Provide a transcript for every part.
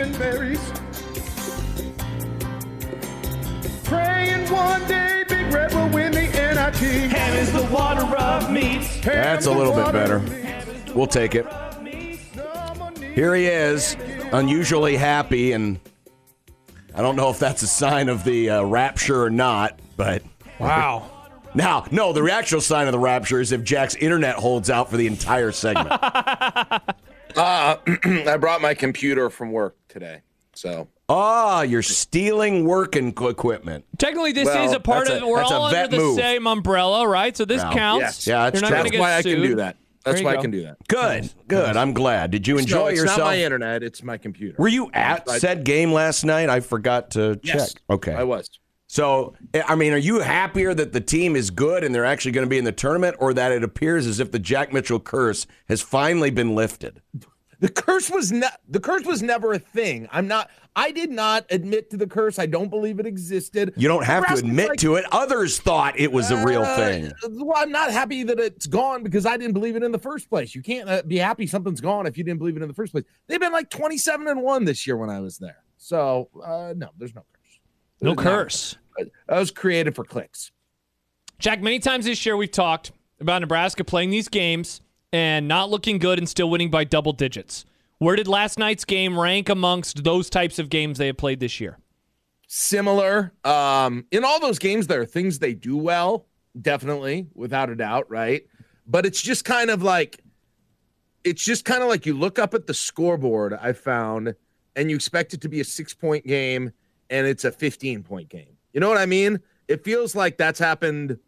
Jackets from Stephen Barry's. Praying one day Big Red will win the NIT. Ham is the water of meats. That's a little bit better. We'll take it. Here he is, unusually happy, and I don't know if that's a sign of the uh, rapture or not, but. Wow. Now, no, the actual sign of the rapture is if Jack's internet holds out for the entire segment. Uh, I brought my computer from work today. So Ah, you're stealing working equipment. Technically, this Well, is a part of a- We're all under the move. same umbrella, right? So this Yeah. counts. Yes. Yeah, that's You're not gonna that's get why I can do that. That's There you why I can do that. Good, good. I'm glad. Did you enjoy no, it's yourself? not my internet. It's my computer. Were you at I- said game last night? I forgot to Yes. check. Okay. I was. So, I mean, are you happier that the team is good and they're actually going to be in the tournament, or that it appears as if the Jack Mitchell curse has finally been lifted? The curse was ne- the curse was never a thing. I'm not. I did not admit to the curse. I don't believe it existed. You don't have to admit like, to it. Others thought it was a real uh, thing. Well, I'm not happy that it's gone because I didn't believe it in the first place. You can't uh, be happy something's gone if you didn't believe it in the first place. They've been like 27 and one this year when I was there. So uh, no, there's no curse. No not. curse. I was created for clicks. Jack, many times this year we've talked about Nebraska playing these games and not looking good and still winning by double digits. Where did last night's game rank amongst those types of games they have played this year? Similar. Um, in all those games, there are things they do well, definitely, without a doubt, right? But it's just kind of like it's just kind of like you look up at the scoreboard, I found, and you expect it to be a six point game and it's a 15 point game. You know what I mean? It feels like that's happened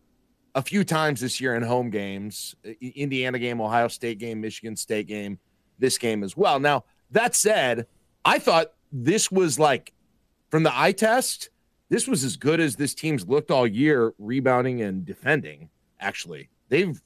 a few times this year in home games Indiana game, Ohio State game, Michigan State game, this game as well. Now, that said, I thought this was like from the eye test, this was as good as this team's looked all year, rebounding and defending. Actually, they've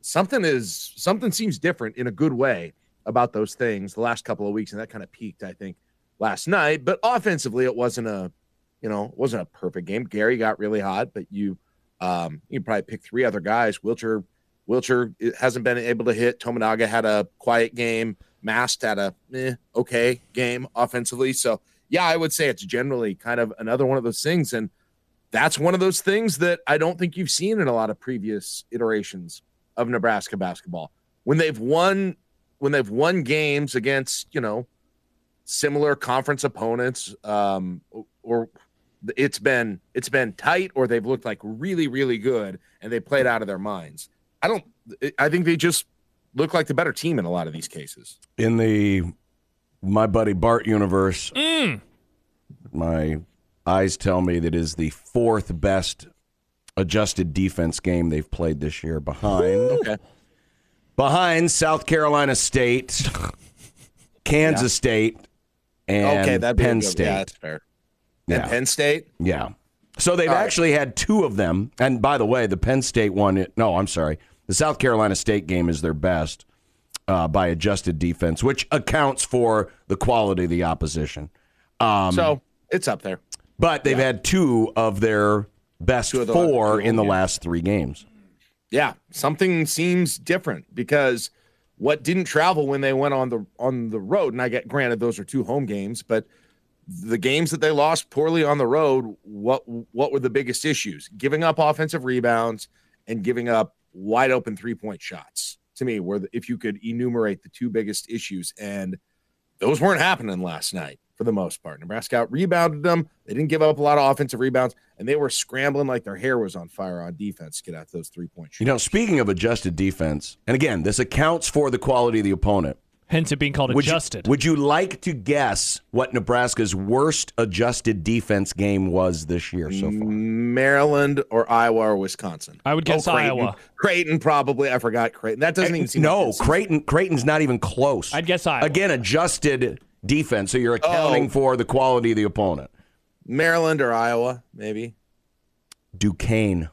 something is something seems different in a good way about those things the last couple of weeks, and that kind of peaked, I think, last night. But offensively, it wasn't a, you know, it wasn't a perfect game. Gary got really hot, but you, um, you probably pick three other guys. Wilcher, Wilcher hasn't been able to hit. Tominaga had a quiet game. Mast had a eh, okay game offensively. So yeah, I would say it's generally kind of another one of those things, and that's one of those things that I don't think you've seen in a lot of previous iterations of Nebraska basketball. When they've won, when they've won games against you know similar conference opponents, um, or it's been it's been tight, or they've looked like really really good, and they played out of their minds. I don't. I think they just look like the better team in a lot of these cases. In the my buddy Bart universe, Mm. my eyes tell me that is the fourth best adjusted defense game they've played this year behind Okay. behind South Carolina State, Kansas State, and okay, that'd be Penn good- State. Yeah, that's fair. Yeah. And Penn State. Yeah. So they've All right. actually had two of them. And by the way, the Penn State one, no, I'm sorry. The South Carolina State game is their best uh, by adjusted defense, which accounts for the quality of the opposition. Um, So it's up there. but they've had two of their best of the four in the yeah. last three games. Yeah, something seems different because what didn't travel when they went on the on the road, and I get granted those are two home games, but the games that they lost poorly on the road, what what were the biggest issues? Giving up offensive rebounds and giving up wide open three point shots. To me, where if you could enumerate the two biggest issues, and those weren't happening last night for the most part. Nebraska out rebounded them. They didn't give up a lot of offensive rebounds, and they were scrambling like their hair was on fire on defense to get out those three point shots. You know, speaking of adjusted defense, and again, this accounts for the quality of the opponent. Hence it being called Would adjusted. You, would you like to guess what Nebraska's worst adjusted defense game was this year so far? Maryland or Iowa or Wisconsin. I would guess Oh, Creighton. Iowa. Creighton probably. I forgot Creighton. That doesn't eh, even seem no, like. Creighton. Creighton's not even close. I'd guess Iowa. Again, adjusted defense, so you're accounting Oh. for the quality of the opponent. Maryland or Iowa, maybe. Duquesne.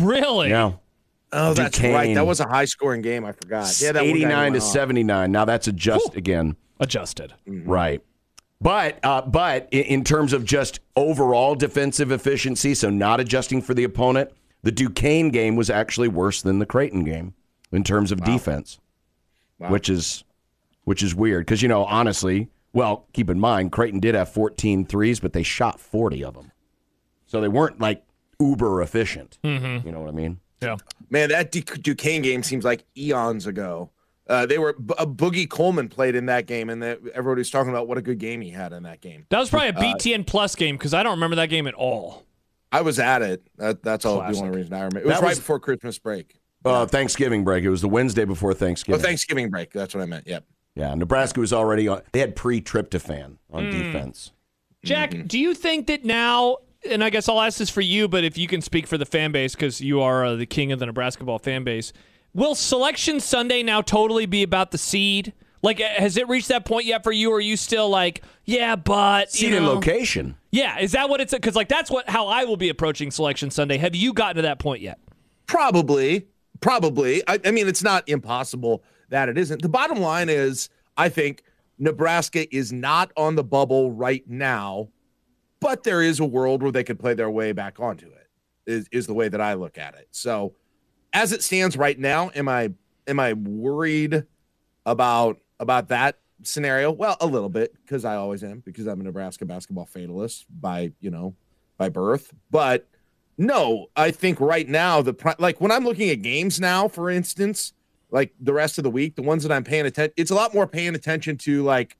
really? Yeah. Oh, that's right. That was a high scoring game. I forgot. Yeah, that 89 to went off. 79. Now that's adjust again. Adjusted. Right. But uh, but in, in terms of just overall defensive efficiency, so not adjusting for the opponent, the Duquesne game was actually worse than the Creighton game in terms of defense, which is which is weird because you know honestly, well, keep in mind Creighton did have 14 threes, but they shot 40 of them, so they weren't like uber efficient. You know what I mean? Yeah. Man, that Du- Duquesne game seems like eons ago. Uh, they were B- uh, Boogie Coleman played in that game, and that everybody was talking about what a good game he had in that game. That was Uh, probably a BTN plus game because I don't remember that game at all. I was at it. That, that's all the only reason I remember. It was That right was- before Christmas break. Uh, Thanksgiving break. It was the Wednesday before Thanksgiving. Oh, Thanksgiving. Thanksgiving break. That's what I meant. Yep. Yeah, Nebraska was already on. They had pre tryptophan on Hmm. defense. Jack, Mm-hmm. do you think that now, and I guess I'll ask this for you, but if you can speak for the fan base because you are uh, the king of the Nebrasketball fan base, will Selection Sunday now totally be about the seed? Like, has it reached that point yet for you? Or are you still like, yeah, but seed and location. Yeah, is that what it's? Because like that's what how I will be approaching Selection Sunday. Have you gotten to that point yet? Probably, probably. I, I mean, it's not impossible that it isn't. The bottom line is, I think Nebraska is not on the bubble right now, but there is a world where they could play their way back onto it. Is is the way that I look at it. So, as it stands right now, am I am I worried about about that scenario? Well, a little bit because I always am because I'm a Nebraska basketball fatalist by you know by birth, but no, I think right now the like when I'm looking at games now, for instance, like the rest of the week, the ones that I'm paying attention, it's a lot more paying attention to like,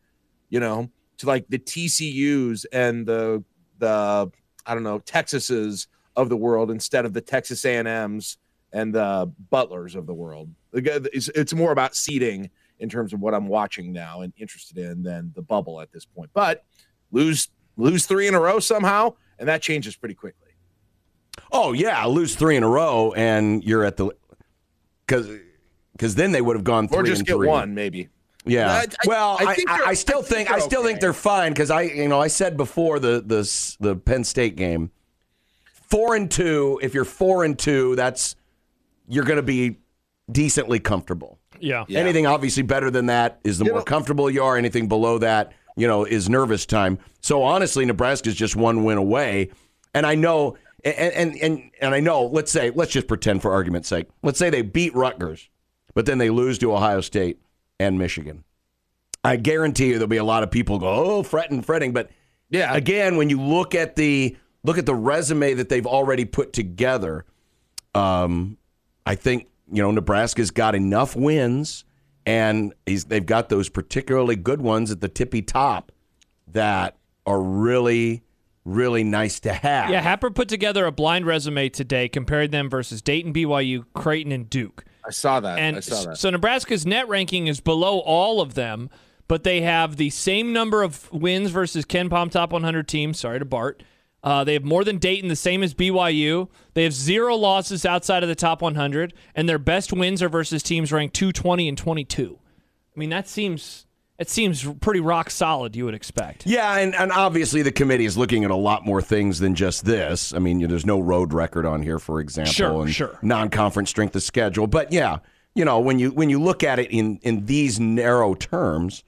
you know, to like the TCU's and the the I don't know Texases of the world instead of the Texas A&Ms and the Butlers of the world. It's, it's more about seeding in terms of what I'm watching now and interested in than the bubble at this point. But lose lose three in a row somehow, and that changes pretty quickly. Oh yeah, lose three in a row, and you're at the because because then they would have gone three or just and get three. one maybe. Yeah. I- I- well, I I, think I, they're- I still think think I they're still think they're fine because I you know I said before the the the Penn State game, four and two. If you're four and two, that's you're going to be decently comfortable. Yeah. Yeah. Anything obviously better than that is the You more know- comfortable you are. Anything below that, you know, is nervous time. So honestly, Nebraska's just one win away. And I know and and and, and I know, let's say, let's just pretend for argument's sake. Let's say they beat Rutgers, but then they lose to Ohio State and Michigan. I guarantee you there'll be a lot of people go, oh, fretting, fretting. But Yeah. again, when you look at the look at the resume that they've already put together, um, I think you know Nebraska's got enough wins, and he's, they've got those particularly good ones at the tippy top that are really, really nice to have. Yeah, Happer put together a blind resume today, compared them versus Dayton, BYU, Creighton, and Duke. I saw that. And I saw that. so Nebraska's net ranking is below all of them, but they have the same number of wins versus KenPom top 100 teams. Sorry to Bart. Uh, they have more than Dayton, the same as BYU. They have zero losses outside of the top 100, and their best wins are versus teams ranked 220 and 22. I mean, that seems it seems pretty rock solid. You would expect. Yeah, and, and obviously the committee is looking at a lot more things than just this. I mean, you know, there's no road record on here, for example, Sure, and sure. non-conference strength of schedule. But yeah, you know, when you when you look at it in in these narrow terms,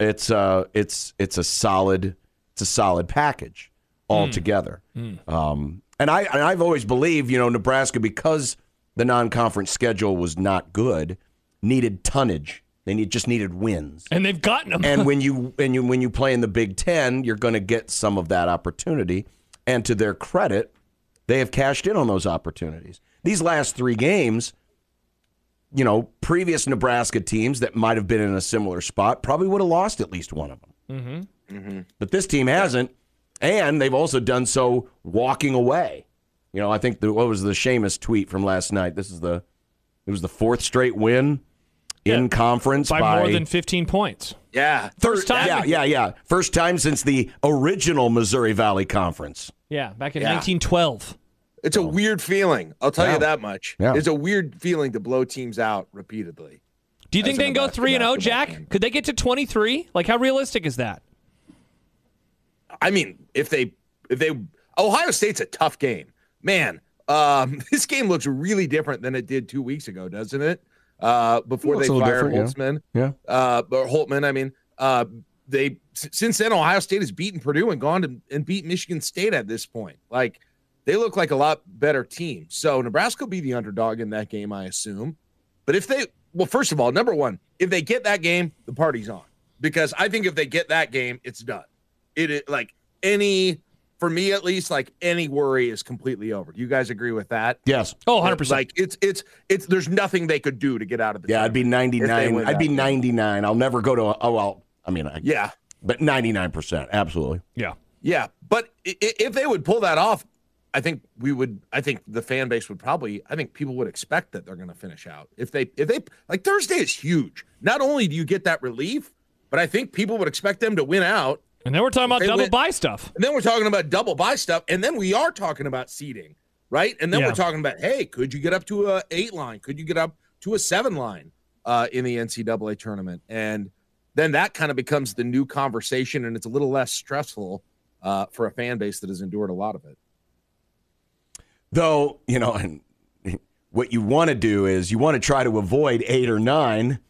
it's uh it's it's a solid it's a solid package altogether. Um, and I and I've always believed, you know, Nebraska because the non-conference schedule was not good, needed tonnage. They need just needed wins And they've gotten them. and when you when you when you play in the Big Ten, you're going to get some of that opportunity. And to their credit, they have cashed in on those opportunities. These last three games, you know, previous Nebraska teams that might have been in a similar spot probably would have lost at least one of them. Mm-hmm. But this team hasn't, and they've also done so walking away. You know, I think the, what was the Seamus tweet from last night? This is the it was the fourth straight win in conference by, more than 15 points. Yeah. First time. Yeah, yeah, yeah. First time since the original Missouri Valley Conference. Yeah, back in Yeah. 1912. It's a weird feeling. I'll tell Yeah. you that much. Yeah. It's a weird feeling to blow teams out repeatedly. Do you think they can go 3 and 0, Jack? fan. Could they get to 23? Like how realistic is that? I mean, if they if they Ohio State's a tough game. Man, um, this game looks really different than it did two weeks ago, doesn't it? Uh, before they fired Holtzman. Yeah. Uh, or Holtmann, I mean, uh, they since then Ohio State has beaten Purdue and gone to, and beat Michigan State at this point. Like they look like a lot better team. So Nebraska will be the underdog in that game, I assume. But if they, well, first of all, number one, if they get that game, the party's on because I think if they get that game, it's done. It is like any, for me at least, like any worry is completely over. Do you guys agree with that? Yes. Oh, 100%. Like it's it's it's there's nothing they could do to get out of the Yeah, I'd be tournament if they 99. I'd be 99. I'll never go to a, oh well, I mean, I, Yeah. but 99%. Absolutely. yeah. Yeah, but i- i- if they would pull that off, I think we would. I think the fan base would probably. I think people would expect that they're going to finish out. If they, if they like Thursday is huge. Not only do you get that relief, but I think people would expect them to win out. And then we're talking about They double win- buy stuff. And then we're talking about double buy stuff, and then we are talking about seeding, right? And then Yeah. we're talking about, hey, could you get up to a eight line? Could you get up to a seven line uh, in the NCAA tournament? And then that kind of becomes the new conversation, and it's a little less stressful uh, for a fan base that has endured a lot of it. Though, you know, and what you want to do is you want to try to avoid eight or nine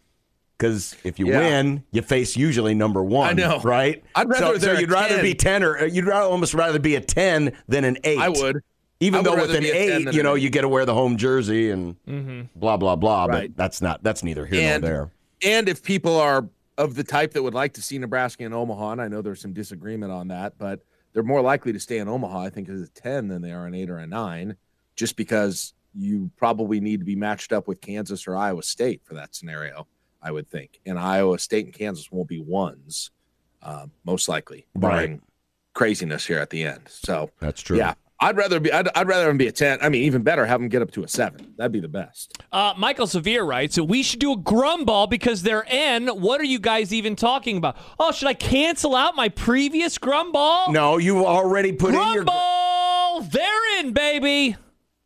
because if you Yeah. win, you face usually number one. I know. Right? I'd rather so, so you'd rather 10. be 10 or you'd rather, almost rather be a 10 than an eight. I would. Even I would though with an be a 10 eight, you know, you get to wear the home jersey and mm-hmm. blah, blah, blah. Right. But that's not, that's neither here And- nor there. And if people are of the type that would like to see Nebraska in Omaha, and I know there's some disagreement on that, but they're more likely to stay in Omaha, I think, as a 10 than they are an eight or a nine, just because you probably need to be matched up with Kansas or Iowa State for that scenario, I would think. And Iowa State and Kansas won't be ones, uh, most likely, barring craziness here at the end. So, That's true. yeah. I'd rather be. I'd, I'd rather him be a ten. I mean, even better, have him get up to a seven. That'd be the best. Uh, Michael Severe writes, so we should do a grumball because they're in. What are you guys even talking about? Oh, should I cancel out my previous grumball? No, you already put in your. Grumball! They're in, baby.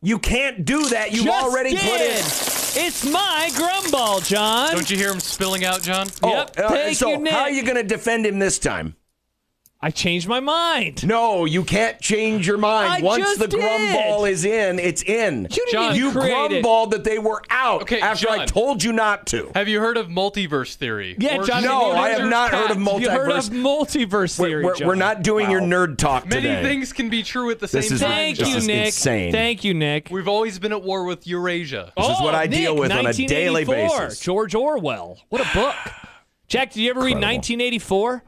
You can't do that. You've Just already did. put in. It's my grumball, John. Don't you hear him spilling out, John? Yep. Uh, Thank so you, Nick. how are you going to defend him this time? I changed my mind. No, you can't change your mind. I Once just the did. grumball is in, it's in. You didn't John, even You create grumballed that they were out Okay, after I told you not to. Have you heard of multiverse theory? Yeah, Or John. No, I have heard not heard of Pat, You heard of multiverse. multiverse We're, theory, we're- John. we're not doing your nerd talk Many today. Many things can be true at the This same is- time. Thank This you, is Nick. insane. Thank you, Nick. We've always been at war with Eurasia. This is what I oh, deal Nick, with on a daily 1984, basis. George Orwell. What a book. Jack, did you ever read 1984?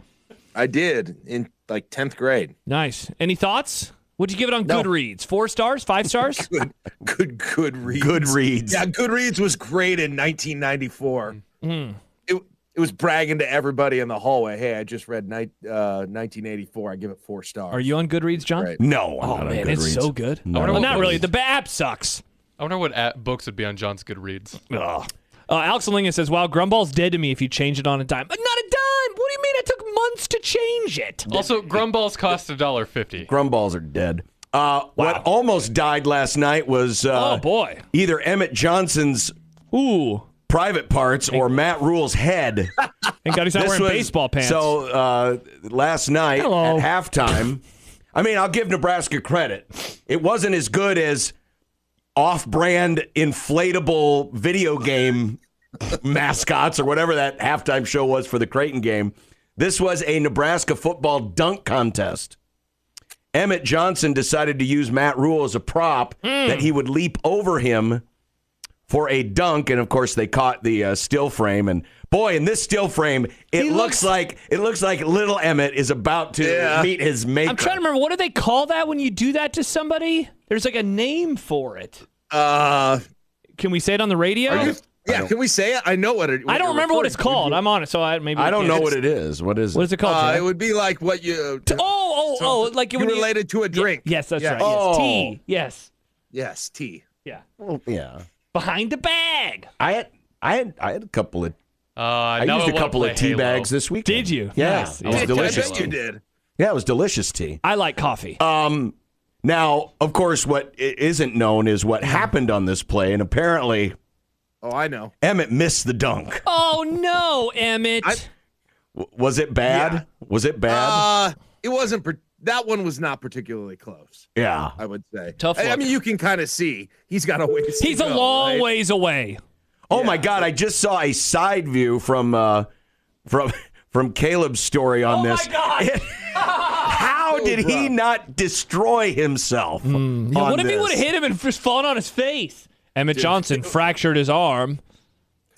I did in like tenth grade. Nice. Any thoughts? What'd you give it on No. Goodreads? Four stars? Five stars? Good, good, good reads. Goodreads. Yeah, Goodreads was great in 1994. Mm. It it was bragging to everybody in the hallway. Hey, I just read night, uh, 1984. I give it four stars. Are you on Goodreads, John? Great. No, I'm Oh, not on man, it's so good. No. wonder Well, not really. The app sucks. I wonder what at- books would be on John's Goodreads. Ugh. Uh, Alex Lingan says, wow, Grumball's dead to me if you change it on a dime. Uh, Not a dime! What do you mean? I took months to change it. Also, Grumballs cost a dollar fifty. Grumballs are dead. Uh, What almost died last night was uh, oh, boy. either Emmett Johnson's Ooh. private parts or Matt Rhule's head. Thank God he's not This wearing was- baseball pants. So uh, last night Hello. at halftime, I mean, I'll give Nebraska credit. It wasn't as good as off-brand inflatable video game mascots or whatever that halftime show was for the Creighton game. This was a Nebraska football dunk contest. Emmett Johnson decided to use Matt Rhule as a prop Hmm. that he would leap over him for a dunk, and of course they caught the uh, still frame. And boy, in this still frame, it looks, looks- like it looks like little Emmett is about to Yeah. meet his maker. I'm trying to remember. What do they call that when you do that to somebody? There's like a name for it. Uh, Can we say it on the radio? Are you, yeah, can we say it? I know what it. I don't remember what it's called. I'm on it, so I maybe I don't know what it is. What is What it? is it called? Uh, it would be like what you. oh, oh, oh! Like you when related to a drink. Yes, that's Yes. right. Yes. Oh. T. Yes. Yes, tea. Yeah. Well, yeah. Behind the bag. I I had I had a couple of Uh, I used a couple of tea Halo. bags this week. Did you? Yeah, Nice. it was Yeah. delicious. I bet you did. Yeah, it was delicious tea. I like coffee. Um, now, of course, what i- isn't known is what happened on this play, and apparently Oh, I know. Emmett missed the dunk. oh no, Emmett. I- W- Was it bad? Yeah. Was it bad? Uh, it wasn't. Per- that one was not particularly close. yeah. I would say. Tough I, I mean, you can kind of see he's got a ways. to He's a go, long right? ways away. Oh my God! I just saw a side view from uh, from from Caleb's story on this. Oh this. my God. How did he not destroy himself? Yeah, on what if he would have hit him and just fallen on his face? Emmett Johnson fractured his arm.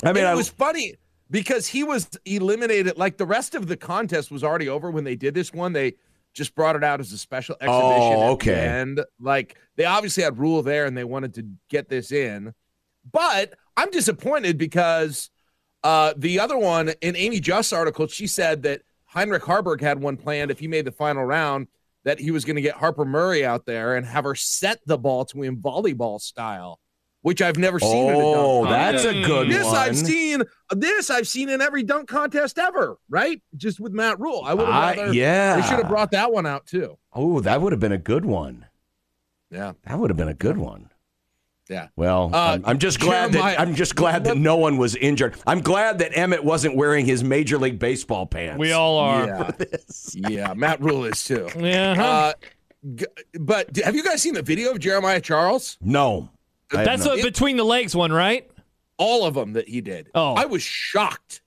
I mean, And I, it was funny because he was eliminated. Like the rest of the contest was already over when they did this one. They just brought it out as a special exhibition. Oh, okay. end. like they obviously had Rhule there, and they wanted to get this in. But I'm disappointed because uh, the other one in Amie Just's article, she said that Heinrich Haarberg had one planned if he made the final round that he was going to get Harper Murray out there and have her set the ball to him volleyball style, which I've never seen. in a dunk oh, that's a good This one. I've seen. This I've seen in every dunk contest ever. Right, just with Matt Rhule. I would have I- yeah. they should have brought that one out too. Oh, that would have been a good one. Yeah, That would have been a good one. yeah. Well, Uh, I'm, I'm just glad Jeremiah- that I'm just glad that no one was injured. I'm glad that Emmett wasn't wearing his Major League Baseball pants. We all are. Yeah, yeah. Matt Rhule is too. Yeah. huh? Uh, g- but have you guys seen the video of Jeremiah Charles? no. I have That's not. the between the legs one, right? All of them that he did. Oh. I was shocked.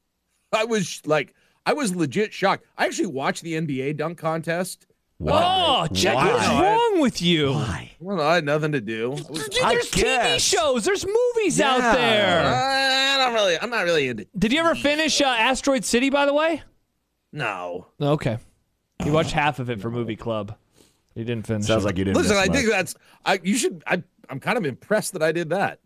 I was like, I was legit shocked. I actually watched the NBA dunk contest. Oh, Jack, what's wrong with you? Why? Well, I had nothing to do. Was- Dude, there's TV shows. There's movies Yeah. out there. I don't really. I'm not really into. Did you ever finish uh, Asteroid City, by the way? No. Okay. You watched half of it for Movie Club. You didn't finish Sounds it. like you didn't. Listen, miss I much. think that's. I. You should. I. I'm kind of impressed that I did that.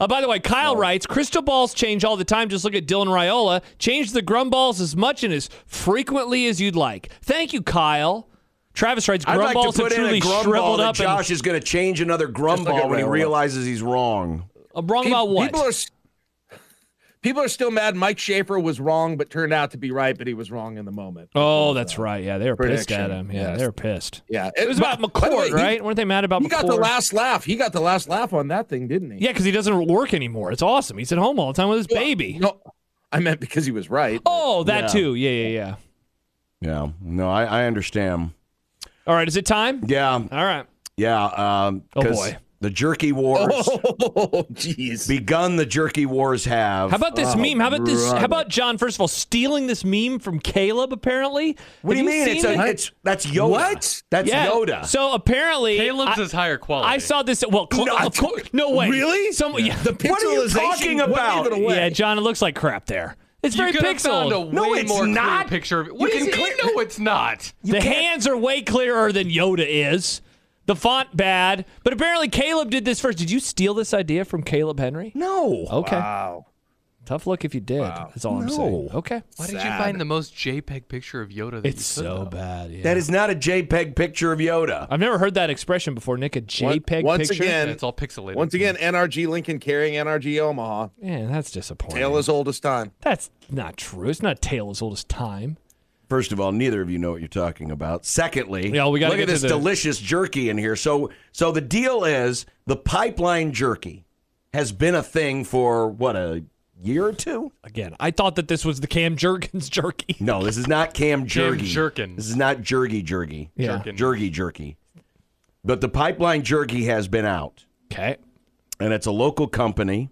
Uh, by the way, Kyle writes, crystal balls change all the time. Just look at Dylan Raiola. Change the grum balls as much and as frequently as you'd like. Thank you, Kyle. Travis writes, I'd grum like balls have put in a truly grum shriveled that up. Josh is going to change another grum ball when he realizes he's wrong. and, uh, wrong Pe- about what? People are. S- People are still mad. Mike Schaefer was wrong, but turned out to be right. But he was wrong in the moment. oh, that's right. Yeah, they were pissed at him. Yeah, yes. they were pissed. Yeah, It was about by- by the way, McCord, he- right? Weren't they mad about He McCord? got the last laugh. He got the last laugh on that thing, didn't he? Yeah, because he doesn't work anymore. It's awesome. He's at home all the time with his baby. No, I meant because he was right. Oh, that Yeah. too. Yeah, yeah, yeah. Yeah. No, I, I understand. All right, is it time? Yeah. All right. Yeah. Um, Oh, 'cause boy. The jerky wars. Oh, jeez. Begun the jerky wars have. How about this oh, meme? How about this? How about John? First of all, stealing this meme from Caleb. Apparently, What do Have you mean? It's, a, it? it's that's Yoda. What? That's yeah. Yoda. So apparently, Caleb's I, is higher quality. I saw this. Well, cl- No, of course, no way. Really? Some, yeah. The What are you talking about? yeah, John, it looks like crap there. It's you very could have found a pixeled. No, it's more not. picture of it. What You can mean? clear- No, it's not. the hands are way clearer than Yoda is. The font bad, but apparently Caleb did this first. Did you steal this idea from Caleb Henry? no. Okay, Wow. tough look if you did. That's all I'm No. saying. Okay, Why did you Sad. find the most JPEG picture of Yoda? That it's you could, so though? bad. Yeah. That is not a JPEG picture of Yoda. I've never heard that expression before, Nick. A JPEG once picture. again- Yeah, it's all pixelated. Once again, NRG Lincoln carrying NRG Omaha. Man, that's disappointing. Tale as old as time. That's not true. It's not a tale as old as time. First of all, neither of you know what you're talking about. Secondly, Yeah, we gotta look get at this the- delicious jerky in here. So, so the deal is the pipeline jerky has been a thing for what a year or two. Again, I thought that this was the Cam Jurgens jerky. No, this is not Cam Jerky. Jerkin. This is not Jerky Jerky. Yeah. Jerkin. Jerky Jerky. But the pipeline jerky has been out, Okay. and it's a local company.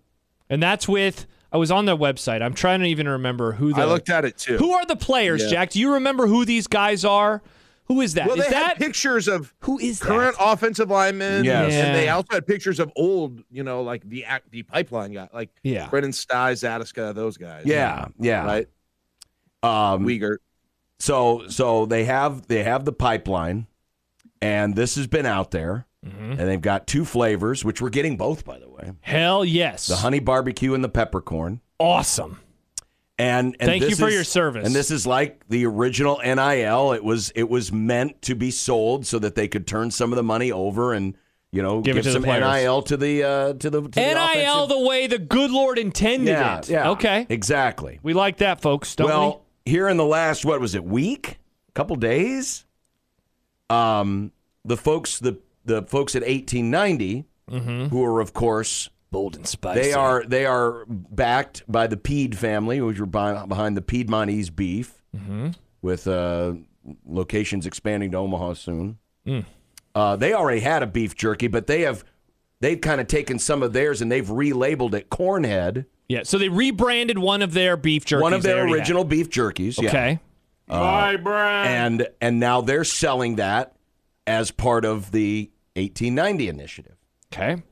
And that's with I was on their website. I'm trying to even remember who the I looked at it too. Who are the players, Yeah. Jack? Do you remember who these guys are? Who is that? well, Is they that had pictures of who is current that? offensive linemen, Yes. and they also had pictures of old, you know, like the act, the pipeline guy, like Yeah. Brenden Stai, Zatechka, those guys. Yeah, yeah. right. Um, Uyghur. so so they have they have the pipeline, and this has been out there, Mm-hmm. and they've got two flavors, which we're getting both, by the way: Hell yes. the honey barbecue and the peppercorn. awesome. And, and Thank you for is- your service. And this is like the original NIL. It was it was meant to be sold so that they could turn some of the money over and You know, Give give, some. NIL to the uh, to the to NIL offensive- the way the good Lord intended yeah, it. yeah, Okay. exactly. We like that, folks, don't well, here in the last what was it week, couple days, um, the folks the the folks at 1890, Mm-hmm. who are of course? Bold and spicy. they are they are backed by the Peed family, which are behind, behind the Piedmontese beef, Mm-hmm. with uh, locations expanding to Omaha soon. Mm. Uh, they already had a beef jerky, but they have they've kind of taken some of theirs and they've relabeled it Cornhead, Yeah, so they rebranded one of their beef jerkies. one of their already had. original beef jerkies. yeah. Okay. and and now they're selling that as part of the 1890 initiative. Okay.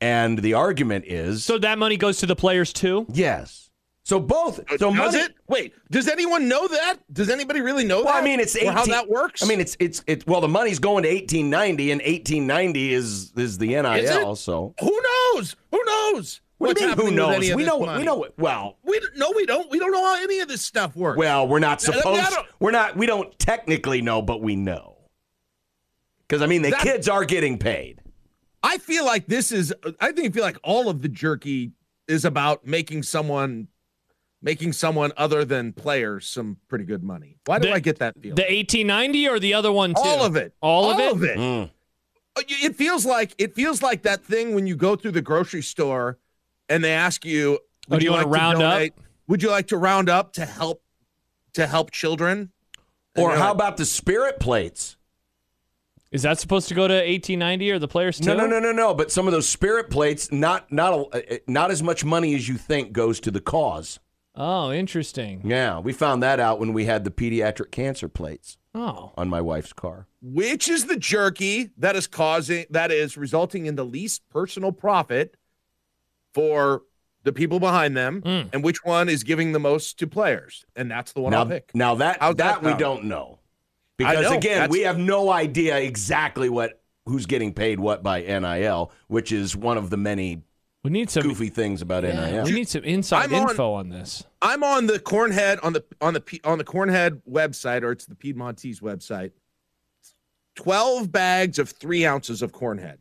And the argument is So that money goes to the players too? yes. So both. Uh, so Does money, it? Wait, does anyone know that? Does anybody really know Well, that? I mean, it's 18, how that works. I mean, it's it's it's well, the money's going to 1890, and 1890 is is the NIL. it? So who knows? Who knows? what what's do you mean? Who happening with knows? any of We this know. money? We know. it- Well, We don't- no, we don't. We don't know how any of this stuff works. well, we're not I mean, I supposed. don't- We're not. We don't technically know, but we know. Because I mean, the That- kids are getting paid. I feel like this is. I think you feel like all of the jerky is about making someone, making someone other than players some pretty good money. Why do The- I get that feeling? The 1890 or the other one too? all of it. All of it? Of it. Mm. It feels like it feels like that thing when you go through the grocery store and they ask you, Oh, would do you wanna like round up? donate- Would you like to round up to help to help children? And Or how like, about the spirit plates? Is that supposed to go to 1890 or the players too? No, no, no, no, no. But some of those spirit plates, not not a, uh, not as much money as you think goes to the cause. Oh, interesting. Yeah, we found that out when we had the pediatric cancer plates Oh. on my wife's car. which is the jerky that is causing that is resulting in the least personal profit for the people behind them, Mm. and which one is giving the most to players? And that's the one now, I'll pick. now that How's that, that we don't know I because again, that's- we have no idea exactly what who's getting paid what by NIL, which is one of the many We need some goofy things about NIL. We need some inside I'm info on this. I'm on the Cornhead on the on the on the Cornhead website, or it's the Piedmontese website. Twelve bags of three ounces of Cornhead.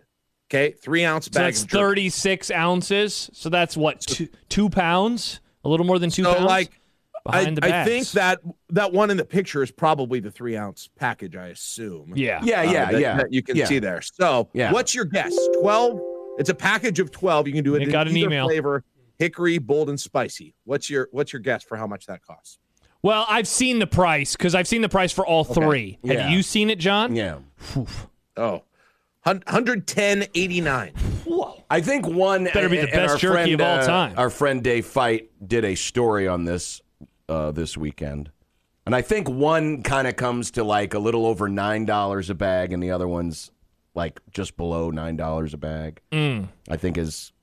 Okay, three ounce So bag. that's 36 ounces. So that's what two, two pounds, a little more than two So pounds. like, I, behind the I think that that one in the picture is probably the three ounce package. I assume. Yeah. Yeah, uh, yeah, that- yeah. that you can yeah. see there. So, Yeah. what's your guess? Twelve. It's a package of twelve. You can do it You in got an either email. flavor: hickory, bold, and spicy. What's your What's your guess for how much that costs? Well, I've seen the price because I've seen the price for all three. Yeah. Have you seen it, John? Yeah. oh Oh, hundred ten eighty nine. Whoa. I think one Better be the best our jerky friend, of all uh, time. Our friend Dave Fight did a story on this uh, this weekend, and I think one kind of comes to like a little over nine dollars a bag, and the other one's like just below nine dollars a bag. Mm. I think is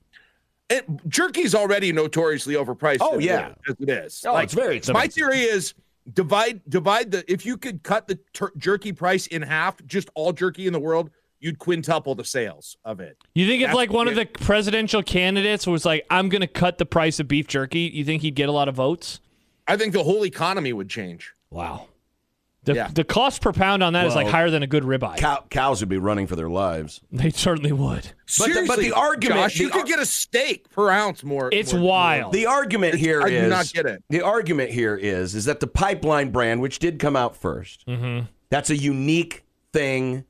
It, jerky's already notoriously overpriced. Oh, yeah. as it is. Oh, it's very My theory is divide divide the. If you could cut the tur- jerky price in half, just all jerky in the world, you'd quintuple the sales of it. You think if like one of the presidential candidates was like, "I'm going to cut the price of beef jerky," you think he'd get a lot of votes? I think the whole economy would change. Wow. The, Yeah. the cost per pound on that is like higher than a good ribeye. cow, cows would be running for their lives. they certainly would. But the- but the argument- Josh, you could get a steak per ounce more. It's more- wild. The argument here I is do not get it. The argument here is is that the pipeline brand, which did come out 1st Mm-hmm. that's a unique thing,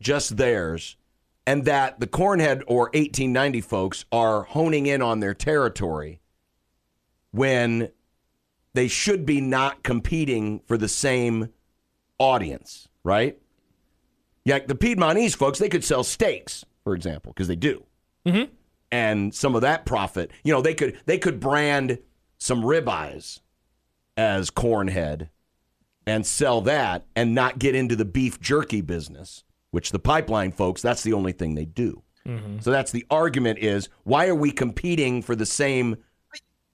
just theirs, and that the Cornhead or 1890 folks are honing in on their territory when they should be not competing for the same audience, right? Yeah, the Piedmontese folks, they could sell steaks, for example, because they do mm-hmm. and some of that profit. You know, they could they could brand some ribeyes as cornhead and sell that and not get into the beef jerky business, which the pipeline folks, that's the only thing they do. Mm-hmm. So that's the argument is why are we competing for the same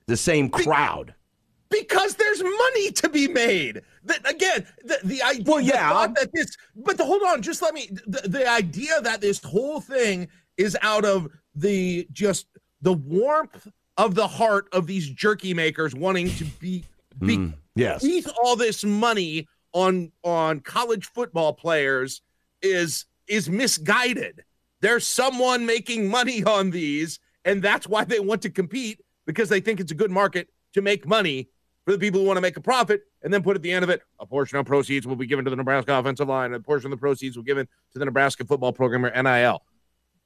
the same crowd? Because there's money to be made. That again, the, the idea. Well, yeah. that this, but the, hold on, just let me. The, the idea that this whole thing is out of the just the warmth of the heart of these jerky makers wanting to be be Mm, yes. beat all this money on on college football players is is misguided. There's someone making money on these, and that's why they want to compete because they think it's a good market to make money for the people who want to make a profit and then put at the end of it a portion of proceeds will be given to the Nebraska offensive line, and a portion of the proceeds will be given to the Nebraska football program or NIL.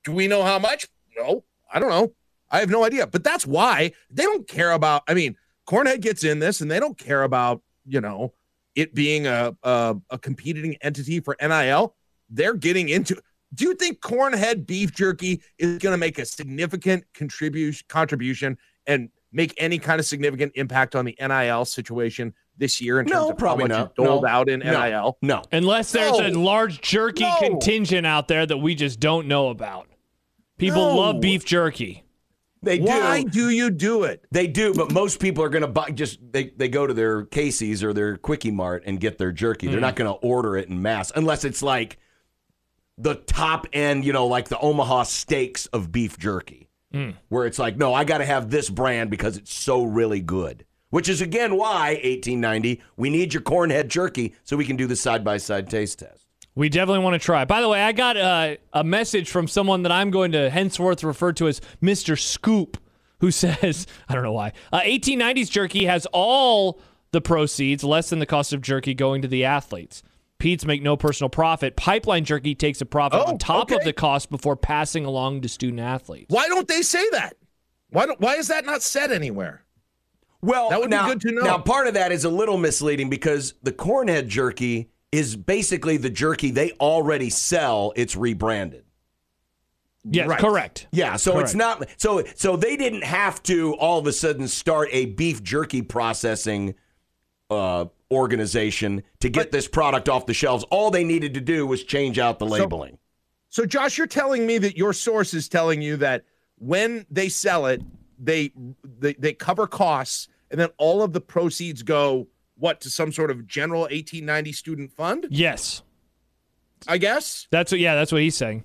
Do we know how much? No, I don't know. I have no idea. But that's why they don't care about. I mean, Cornhead gets in this, and they don't care about you know it being a a, a competing entity for NIL. They're getting into. Do you think Cornhead beef jerky is going to make a significant contribution contribution and make any kind of significant impact on the NIL situation this year in terms No, of probably how much not. doled No. out in No. NIL? No. Unless there's a large jerky No. contingent out there that we just don't know about. People No. love beef jerky. They do. Why do you do it? They do, but most people are going to buy just they, they go to their Casey's or their Quickie Mart and get their jerky. They're mm. not going to order it in mass unless it's like the top end, you know, like the Omaha steaks of beef jerky, where it's like, no, I got to have this brand because it's so really good. Which is again why 1890 we need your cornhead jerky so we can do the side by side taste test. We definitely want to try. By the way, I got a, a message from someone that I'm going to henceforth refer to as Mr. Scoop, who says, I don't know why, uh, 1890s jerky has all the proceeds, less than the cost of jerky, going to the athletes. Pete's make no personal profit. Pipeline jerky takes a profit Oh, on top of the cost before passing along to student athletes. Why don't they say that? Why don't, why is that not said anywhere? Well, That would be now, good to know. Now, part of that is a little misleading because the cornhead jerky is basically the jerky they already sell. It's rebranded. Yes, Right. correct. Yeah, so it's not so so they didn't have to all of a sudden start a beef jerky processing uh, organization to get this product off the shelves. All they needed to do was change out the labeling. So, Josh, you're telling me that your source is telling you that when they sell it, they they, they cover costs, and then all of the proceeds go what to some sort of general 1890 student fund, Yes. I guess. That's what yeah, that's what he's saying.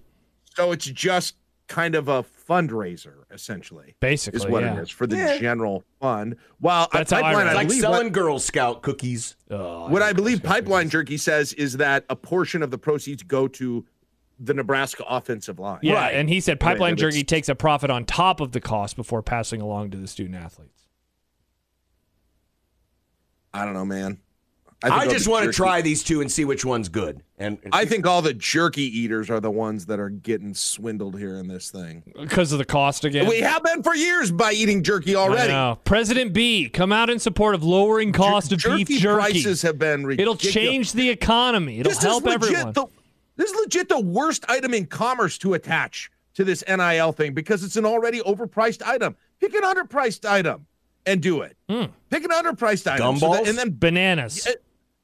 So it's just kind of a fundraiser, essentially, Basically. is what yeah. it is for the general fund. While That's a how I pipeline. I like believe selling what, Girl Scout cookies. Oh, what I believe Pipeline Jerky says is that a portion of the proceeds go to the Nebraska offensive line. Yeah, Right. and he said pipeline and jerky takes a profit on top of the cost before passing along to the student athletes. I don't know, man. I, think all just want to try these two and see which one's good. And I think all the jerky eaters are the ones that are getting swindled here in this thing. Because of the cost again. We have been for years by eating jerky already. President B, come out in support of lowering cost of jerky beef jerky. prices have been ridiculous. It'll change the economy. It'll This help is legit everyone. The, this is legit the worst item in commerce to attach to this NIL thing because it's an already overpriced item. Pick an underpriced item and do it. Hmm. Pick an underpriced item. so Gumballs? that- and then Bananas.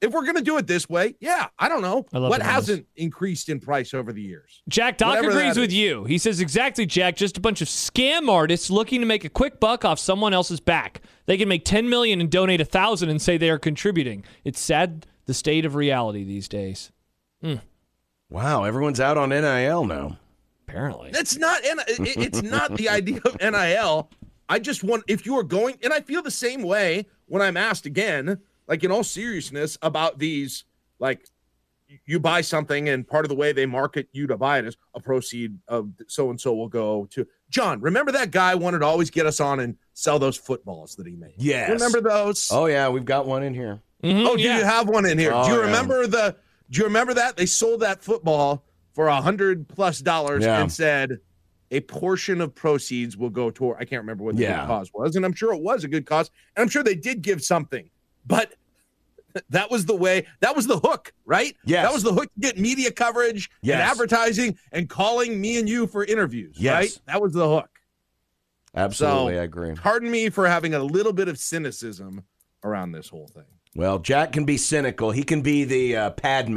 If we're going to do it this way, yeah, I don't know. I love what hasn't increased in price over the years? Jack Doc whatever agrees with you. He says exactly, Jack. Just a bunch of scam artists looking to make a quick buck off someone else's back. They can make ten million and donate a thousand and say they are contributing. It's sad the state of reality these days. Hmm. wow, everyone's out on NIL now. Apparently, That's not N- it's not the idea of NIL. I just want if you are going and I feel the same way when I'm asked again, like in all seriousness about these like you buy something and part of the way they market you to buy it is a proceed of so and so will go to John. Remember that guy wanted to always get us on and sell those footballs that he made. Yes. Remember those? Oh yeah, we've got one in here. Mhm, Oh, do yeah. you have one in here? Oh, do you yeah. remember the? Do you remember that they sold that football for a hundred plus dollars Yeah. and said a portion of proceeds will go toward? I can't remember what the Yeah. good cause was, and I'm sure it was a good cause, and I'm sure they did give something, but that was the way. That was the hook, right? Yes. that was the hook to get media coverage Yes. and advertising and calling me and you for interviews. Yes. right? That was the hook. Absolutely, So- I agree. Pardon me for having a little bit of cynicism around this whole thing. Well, Jack can be cynical. He can be the uh, Padme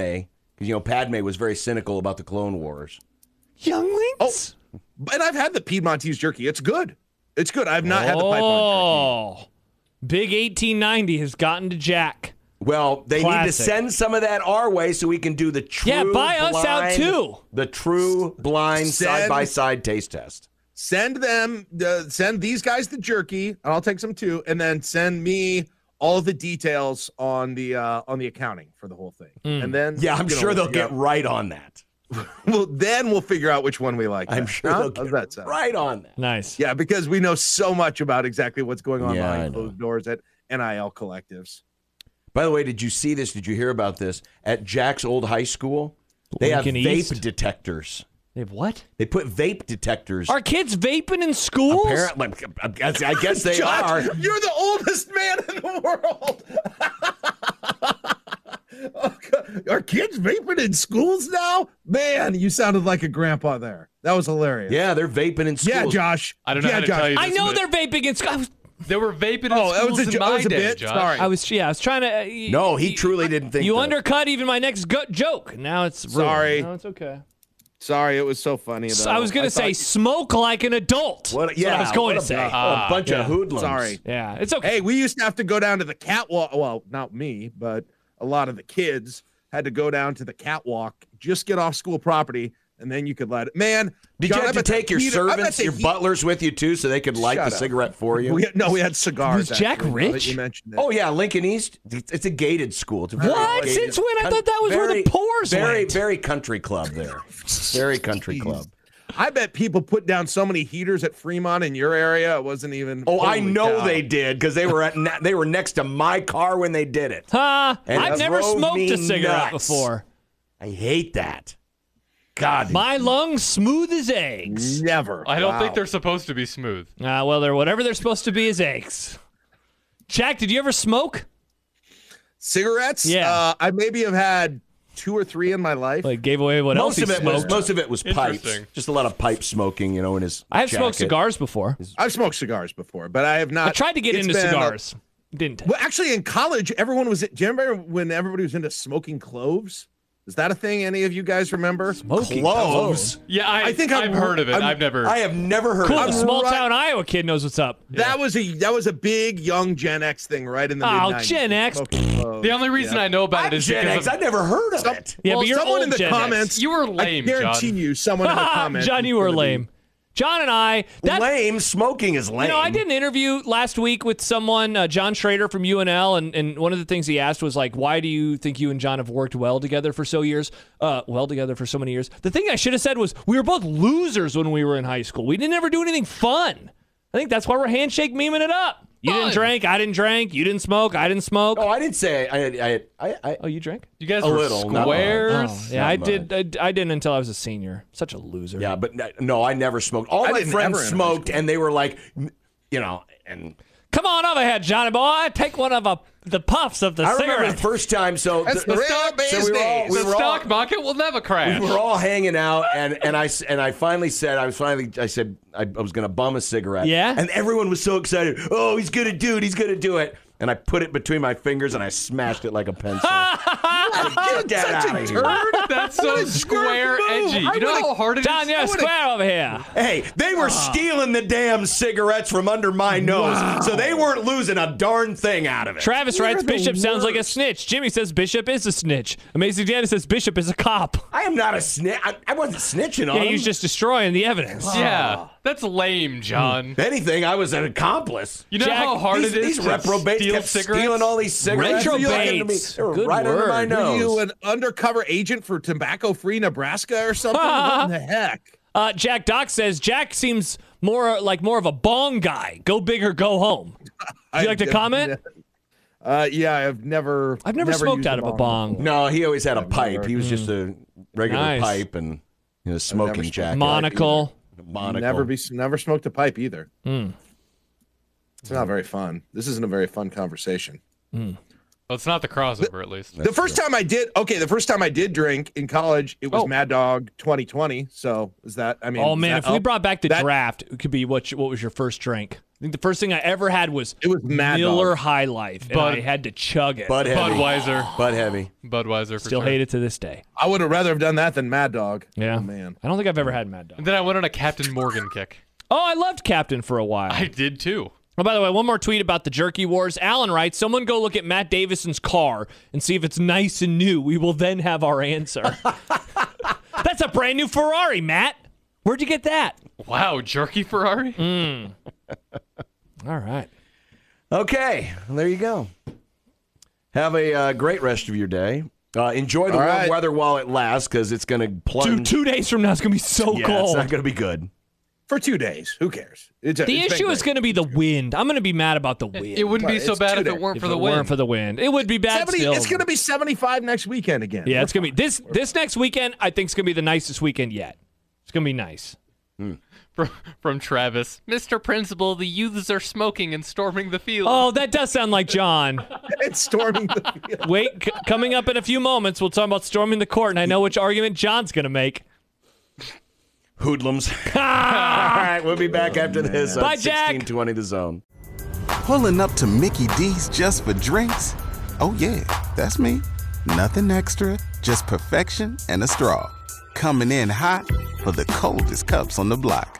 because you know Padme was very cynical about the Clone Wars. younglings. And I've had the Piedmontese jerky. It's good. It's good. I've not had the pipeline Oh, big 1890 has gotten to Jack. Well, they need to send some of that our way so we can do the true. Yeah, buy us out blind- too. The true blind side by side taste test. Send them, uh, send these guys the jerky, and I'll take some too, and then send me all the details on the uh, on the accounting for the whole thing. Mm. And then Yeah, I'm sure they'll get know, right on that. well, then we'll figure out which one we like. I'm best. sure Huh? they'll get that right on that. Nice. Yeah, because we know so much about exactly what's going on Yeah, behind closed doors at NIL collectives. By the way, did you see this? Did you hear about this at Jack's old high school? They have Lincoln vape East? detectors. They have what? They put vape detectors. Are kids vaping in schools? Apparently, I guess, I guess they Josh, are. You're the oldest man in the world. Oh, Are kids vaping in schools now? Man, you sounded like a grandpa there. That was hilarious. Yeah, they're vaping in schools. Yeah, Josh. I don't know yeah, how to Josh. tell you I know but they're vaping in schools. I was, They were vaping in Oh, that was schools a in jo- my was a day, bit? Josh. Sorry. I was, yeah, I was trying to. Uh, y- No, he y- truly didn't think You that. undercut even my next go- joke. Now it's ruined. Sorry. No, it's okay. Sorry, it was so funny. So though. I was gonna thought say you- smoke like an adult. What? That's Yeah, what I was going what to say. a, a bunch yeah. of hoodlums. Sorry. yeah, it's okay. Hey, we used to have to go down to the catwalk. Well, not me, but a lot of the kids had to go down to the catwalk, just get off school property, and then you could let it. Man, Did John, you have to take your heater- I bet servants, your heat- butlers with you too, so they could light Shut the up. cigarette for you? We had, no, we had cigars. Was Jack actually, rich? You mentioned it. Oh yeah, Lincoln East. It's a gated school. It's a What? gated- Since when? I thought that was where the very- poors Very, went. very country club there. Very country Jeez. club. I bet people put down so many heaters at Fremont in your area. It wasn't even. Oh, I know cow. they did because they were at ne- they were next to my car when they did it. Huh? And I've never smoked a cigarette nuts. before. I hate that. God, My lungs smooth as eggs. Never. I don't think they're supposed to be smooth. Ah, well, they're whatever they're supposed to be is eggs. Jack, did you ever smoke? cigarettes. Yeah. uh, I maybe have had two or three in my life. Like gave away what else most he of it was smoked. most of it was pipes. Interesting. Just a lot of pipe smoking, you know, in his. I have smoked cigars before. I've smoked cigars before, but I have not. I tried to get into been a- cigars. Didn't. well, actually, in college, everyone was. Do you remember when everybody was into smoking cloves? Is that a thing? Any of you guys remember? Smoking Cloves. Yeah, I, I think I'm- I've heard of it. I'm- I've never. I have never heard Cool. of The small right- town Iowa kid knows what's up. That was a that was a big young Gen X thing, right in the Oh, mid 90s. Gen X. the only reason I know about I'm it is Gen because X. of- I've never heard of Some- it. Yeah, well, but you're someone old in the Gen X. comments. You were lame, I guarantee John. you, someone in the comments. John, you were gonna be- lame. John and I. That, lame. Smoking is lame. You know, I did an interview last week with someone, uh, John Schrader from UNL, and, and one of the things he asked was like, "Why do you think you and John have worked well together for so years? Uh, well together for so many years?" The thing I should have said was, "We were both losers when we were in high school. We didn't ever do anything fun." I think that's why we're handshake memeing it up. You Fun. didn't drink, I didn't drink. You didn't smoke, I didn't smoke. Oh, I didn't say. I. I. I. I Oh, you drank? you guys A were little, not squares. Oh, yeah, not I much. did. I, I didn't until I was a senior. Such a loser. yeah, but no, I never smoked. All I my didn't friends in high smoked, and they were like, you know, and Come on over here, Johnny boy. Take one of uh, the puffs of the I remember cigarette. the first time. So That's the, the stock- so we were all- we the were all- market will never crash. we were all hanging out, and and I s- and I finally said, I was finally, I said, I, I was gonna bum a cigarette. Yeah? And everyone was so excited. Oh, he's gonna do it. He's gonna do it. And I put it between my fingers and I smashed it like a pencil. Get that Such out a of here. turd. That's so What a square edgy. You know how hard it is. John, you're square over here. Hey, they were ah. stealing the damn cigarettes from under my nose, so they weren't losing a darn thing out of it. Travis You're writes the Bishop sounds like a snitch. Jimmy says Bishop is a snitch. Amazing Danny says Bishop is a cop. I am not a snitch. I, I wasn't snitching on Yeah, him. he was just destroying the evidence. Yeah, that's lame, hmm. John. If anything, I was an accomplice. You know Jack, how hard these, it is these to reprobates steal kept cigarettes? stealing all these cigarettes. Retrobates. They were into me. They were Good right under my word. Were nose. you an undercover agent for tobacco-free Nebraska or something? what in the heck? Uh, Jack Doc says Jack seems more like more of a bong guy. Go big or go home. Would you like to I've comment? Uh, yeah, I've never. I've never, smoked used out of a bong. No, he always had a pipe. never- He was just a regular Nice. pipe and you know, smoking smoked jacket. Monocle. Monocle. Never be never smoked a pipe either. Hmm. It's not very fun. This isn't a very fun conversation. Well, it's not the crossover, at least. the first time I did, okay, the first time I did drink in college, it was Oh. Mad Dog 2020. So is that? I mean, Oh man, that if we brought back the That- draft, it could be what? What was your first drink? I think the first thing I ever had was It was Mad Miller Dog. High Life, and I had to chug it. Bud heavy. Budweiser. Bud heavy. Budweiser for Still sure. hate it to this day. I would have rather have done that than Mad Dog. Yeah, Oh, man. I don't think I've ever had Mad Dog. And then I went on a Captain Morgan kick. Oh, I loved Captain for a while. I did too. Oh, by the way, one more tweet about the jerky wars. Alan writes, "Someone go look at Matt Davison's car and see if it's nice and new. We will then have our answer." That's a brand new Ferrari, Matt. Where'd you get that? Wow, jerky Ferrari? Mm. All right. Okay, well, there you go. Have a uh, great rest of your day. Uh, enjoy the All warm right. weather while it lasts because it's going to plunge. Dude, two days from now it's gonna be so cold. yeah, it's not going to be good. For two days. Who cares? It's a, the it's issue is going to be the wind. I'm going to be mad about the wind. It wouldn't be so bad if it weren't if for it the weren't wind. for the wind. It would be bad 70 still. It's going to be 75 next weekend again. yeah, We're it's gonna be fine. this this next weekend. I think it's gonna be the nicest weekend yet. It's gonna be nice. Hmm. from, from Travis, Mr. Principal, the youths are smoking and storming the field. Oh, that does sound like John. It's storming the field. Wait, c- coming up in a few moments, we'll talk about storming the court, and I know which argument John's gonna make. Hoodlums. All right, we'll be back after oh, this. Bye, Jack. 1620 The Zone. Pulling up to Mickey D's just for drinks? Oh, yeah, that's me. Nothing extra, just perfection and a straw. Coming in hot for the coldest cups on the block.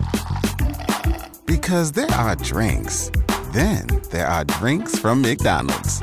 Because there are drinks, then there are drinks from McDonald's.